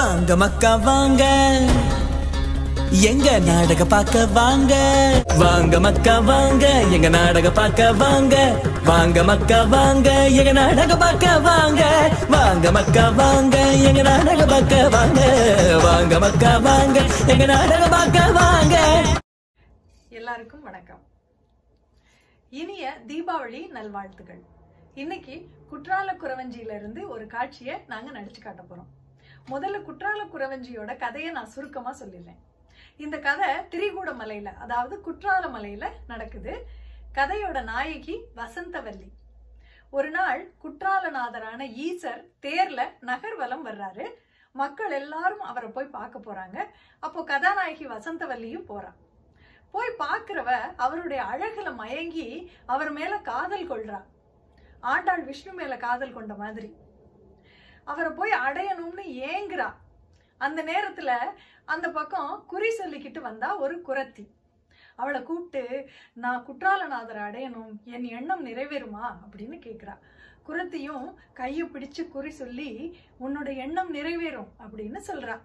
வாங்க மக்கா வாங்க. எங்க நாடக பார்க்க வாங்க? வாங்க மக்கா வாங்க. எங்க நாடக பார்க்க வாங்க? வாங்க மக்கா வாங்க. எங்க நாடக பார்க்க வாங்க? வாங்க மக்கா வாங்க. எங்க நாடக பார்க்க வாங்க? வாங்க மக்கா வாங்க. எங்க நாடக பார்க்க வாங்க? எல்லாருக்கும் வணக்கம். இனிய தீபாவளி நல்வாழ்த்துக்கள். இன்னைக்கு குற்றால குறவஞ்சியில இருந்து ஒரு காட்சியை நாங்க நடிச்சு காட்ட போறோம். முதல்ல குற்றால குறவஞ்சியோட கதையை நான் சுருக்கமா சொல்லிடுறேன். இந்த கதை திரிகூட மலையில அதாவது குற்றால மலையில நடக்குது. கதையோட நாயகி வசந்தவல்லி. ஒரு நாள் குற்றாலநாதரான ஈசர் தேர்ல நகர்வலம் வர்றாரு. மக்கள் எல்லாரும் அவரை போய் பார்க்க போறாங்க. அப்போ கதாநாயகி வசந்தவல்லியும் போறா போய் பார்க்கிறவ அவருடைய அழகுல மயங்கி அவர் மேல காதல் கொள்றா ஆண்டாள் விஷ்ணு மேல காதல் கொண்ட மாதிரி. அவரை போய் அடையணும்னு ஏங்குறா. அந்த நேரத்துல அந்த பக்கம் குறி சொல்லிக்கிட்டு வந்தா ஒரு குரத்தி. அவளை கூப்பிட்டு நான் குற்றாலநாதரை அடையணும். என் எண்ணம் நிறைவேறுமா? அப்படின்னு கேட்குறா குரத்தியும் கையை பிடிச்சு குறி சொல்லி உன்னோட எண்ணம் நிறைவேறும் அப்படின்னு சொல்றா.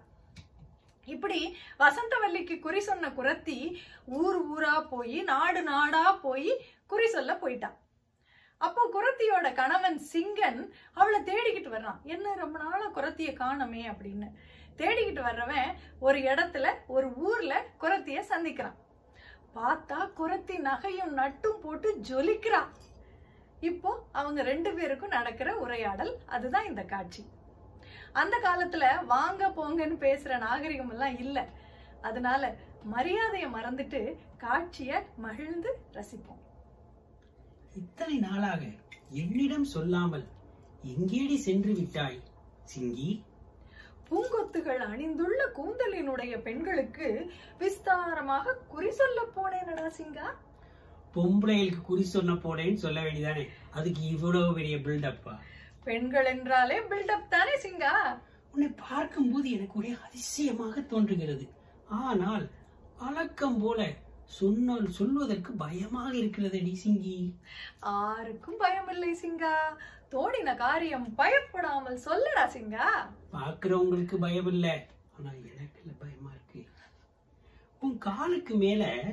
இப்படி வசந்தவல்லிக்கு குறி சொன்ன குரத்தி ஊர் ஊரா போய் நாடு நாடா போய் குறி சொல்ல போயிட்டான் அப்போ குரத்தியோட கணவன் சிங்கன் அவளை தேடிக்கிட்டு வர்றான். என்ன ரொம்ப நாளா குரத்திய காணமே அப்படின்னு. தேடிக்கிட்டு வர்றவன் ஒரு இடத்துல ஒரு ஊர்ல குரத்திய சந்திக்கிறான். பார்த்தா குரத்தி நகையும் நட்டும் போட்டு ஜொலிக்கிறா. இப்போ அவங்க ரெண்டு பேருக்கும் நடக்கிற உரையாடல் அதுதான் இந்த காட்சி. அந்த காலத்துல வாங்க போங்கன்னு பேசுற நாகரிகம் எல்லாம் இல்ல. அதனால மரியாதையை மறந்துட்டு காட்சிய மகிழ்ந்து ரசிப்போம். இத்தனை நாளாக என்னிடம் சொல்லாமல் எங்கேடி சென்று விட்டாய் சிங்கி? பூங்கொத்துகள் அணிந்துள்ள கூந்தலினுடைய பெண்களுக்கு விஸ்தாரமாக குறி சொல்ல போனேனடா சிங்கா. பொம்பளைகளுக்கு குறி சொன்ன போனேன்னு சொல்ல வேண்டியதானே? அதுக்கு இவ்வளவு பெரிய பில்டப்பா பெண்கள் என்றாலே பில்டப் தானே சிங்கா. உன்னை பார்க்கும்போது எனக்கு ஒரே அதிசயமாக தோன்றுகிறது. ஆனால் வழக்கம் போல சொன்னால் சொல்வதற்கு பயமாக இருக்கிறதடி சிங்கி. ஆருக்கும் பயமில்லை சிங்கா. தோடின காரியம் பயப்படாமல் சொல்லடா சிங்கா. பார்க்கிறவங்களுக்கு பயம் இல்ல ஆனா எனக்கு இல்ல பயமா இருக்கு. உன் காலுக்கு மேல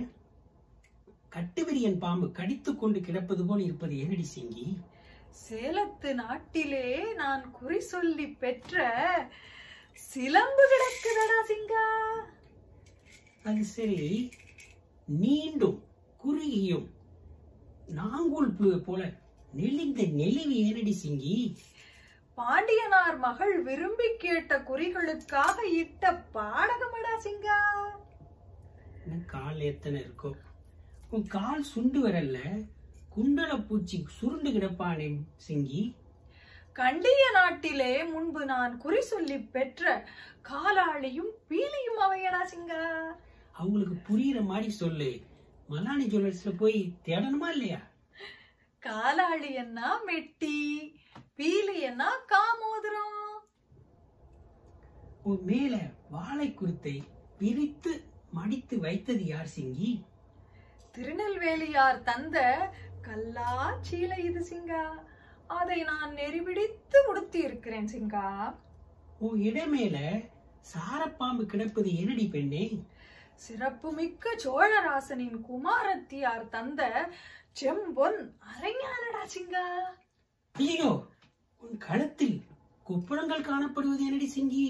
கட்டுவிரியன் பாம்பு கடித்துக் கொண்டு கிடப்பது போல் இருப்பது என்னடி சிங்கி? சேலத்து நாட்டிலே நான் குறி சொல்லி பெற்ற சிலம்பு கிடக்குதடா சிங்கா. அது சரி. நீண்டும் குறுகியும். நாங்கூல் புழு போல நெளிந்த நெளிவு ஏனடி சிங்கி? பாண்டியனார் மகள் விரும்பி கேட்ட குறிகளுக்காக இட்ட பாடகமடா சிங்கா? கால் எத்தனை இருக்கோ? உன் கால் சுண்டு வரல குண்டல பூச்சி சுருண்டு கிடப்பானே சிங்கி? கண்டிய நாட்டிலே முன்பு நான் குறி சொல்லி பெற்ற காலாளியும் பீலியும் அவையடா சிங்கா? அவங்களுக்கு புரியுற மாதிரி சொல்லு. மலானி ஜுவல்லர்ஸ்ல போய் தேடணுமா இல்லையா? காலாளி என்ன மெட்டி பீலி என்ன காமோதிரம். உன் மேல வாழை குருத்தை விரித்து மடித்து வைத்தது யார் சிங்கி? திருநெல்வேலியார் தந்த கல்லா சீலை இது சிங்கா. அதை நான் நெறிபிடித்து உடுத்தி இருக்கிறேன் சிங்கா. உன் இடமேல சாரப்பாம்பு கிடப்பது என்னடி பெண்ணே? சிறப்புமிக்க சோழராசனின் குமாரத்தியார் தந்த செம்பொன் அரைஞானடா சிங்கா. ஐயோ உன் கழுத்தில் குப்புறங்கள் காணப்படுவது என்னடி சிங்கி?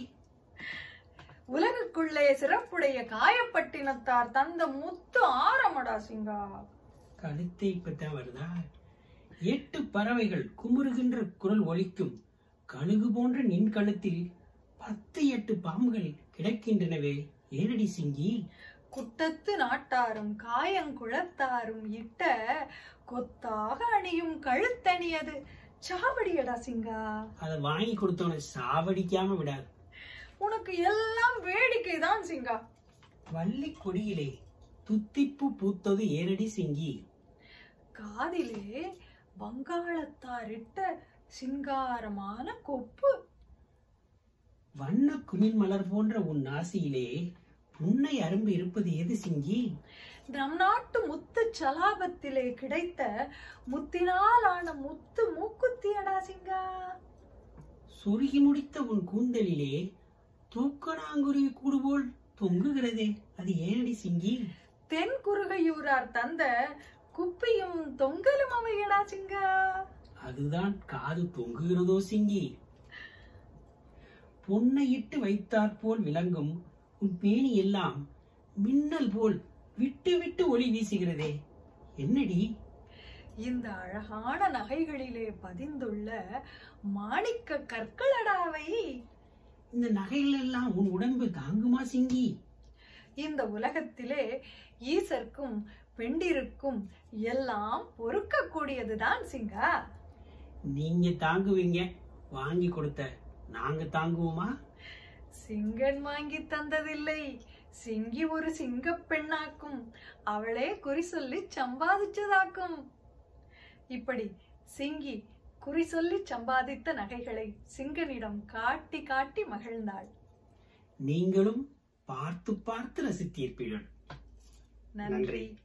உலகுக்குள்ளே சிறப்புடைய காயப்பட்டினத்தார் தந்த முத்து ஆரமடா சிங்கா. கழுத்தை இப்பதான் வருதா எட்டு பறவைகள் குமுறுகின்ற குரல் ஒலிக்கும் கழுகு போன்ற நின் கழுத்தில் பத்து எட்டு பாம்புகள் கிடக்கின்றனவே. ஏனடி சிங்கி? குட்டத்து நாட்டாரும் காயங்குளத்தாரும் இட்ட கொத்தாக அணியும் கழுத்தணியது சாவடியடா சிங்கா. அதை வாங்கி கொடுத்தவனை சாவடிக்காம விடாது. உனக்கு எல்லாம் வேடிக்கை தான் சிங்கா. வள்ளி கொடியிலே துத்திப்பு பூத்தது ஏனடி சிங்கி? காதிலே வங்காளத்தாரிட்ட சிங்காரமான கொப்பு. வண்ண குமிழ் மலர் போன்ற உன் நாசியிலே புன்னை அரும்பு இருப்பது எது சிங்கி? நம் நாட்டு முத்து சலாபத்திலே கிடைத்த முத்தினால் ஆன முத்து மூக்குத்தியடா சிங்கா. சொருகி முடித்த உன் கூந்தலிலே தூக்கணாங்குருவி கூடு போல் தொங்குகிறதே அது ஏனடி சிங்கி? தென் குறுகையூரார் தந்த குப்பியும் தொங்கலும் அவையடா சிங்கா. அதுதான் காது தொங்குகிறதோ சிங்கி? பொன்னை இட்டு வைத்தாற் போல் விளங்கும் உன் பேணி எல்லாம் மின்னல் போல் விட்டு விட்டு ஒளி வீசுகிறதே. என்னடி? இந்த அழகான நகைகளிலே பதிந்துள்ள மாணிக்க கற்களடாவை இந்த நகைகள் எல்லாம் உன் உடம்பு தாங்குமா சிங்கி? இந்த உலகத்திலே ஈசர்க்கும் பெண்டிருக்கும் எல்லாம் பொறுக்கக்கூடியதுதான் சிங்கா. நீங்க தாங்குவீங்க வாங்கி கொடுத்த நாங்க தாங்குவோமா? சிங்கன் வாங்கி தந்ததில்லை. சிங்கி ஒரு சிங்கப் பெண்ணாக்கும். அவளே குறி சொல்லி சம்பாதிச்சதாக்கும். இப்படி சிங்கி குறி சொல்லி சம்பாதித்த நகைகளை சிங்கனிடம் காட்டி காட்டி மகிழ்ந்தாள். நீங்களும் பார்த்து பார்த்து ரசித்தீர்ப்பீர்கள். நன்றி.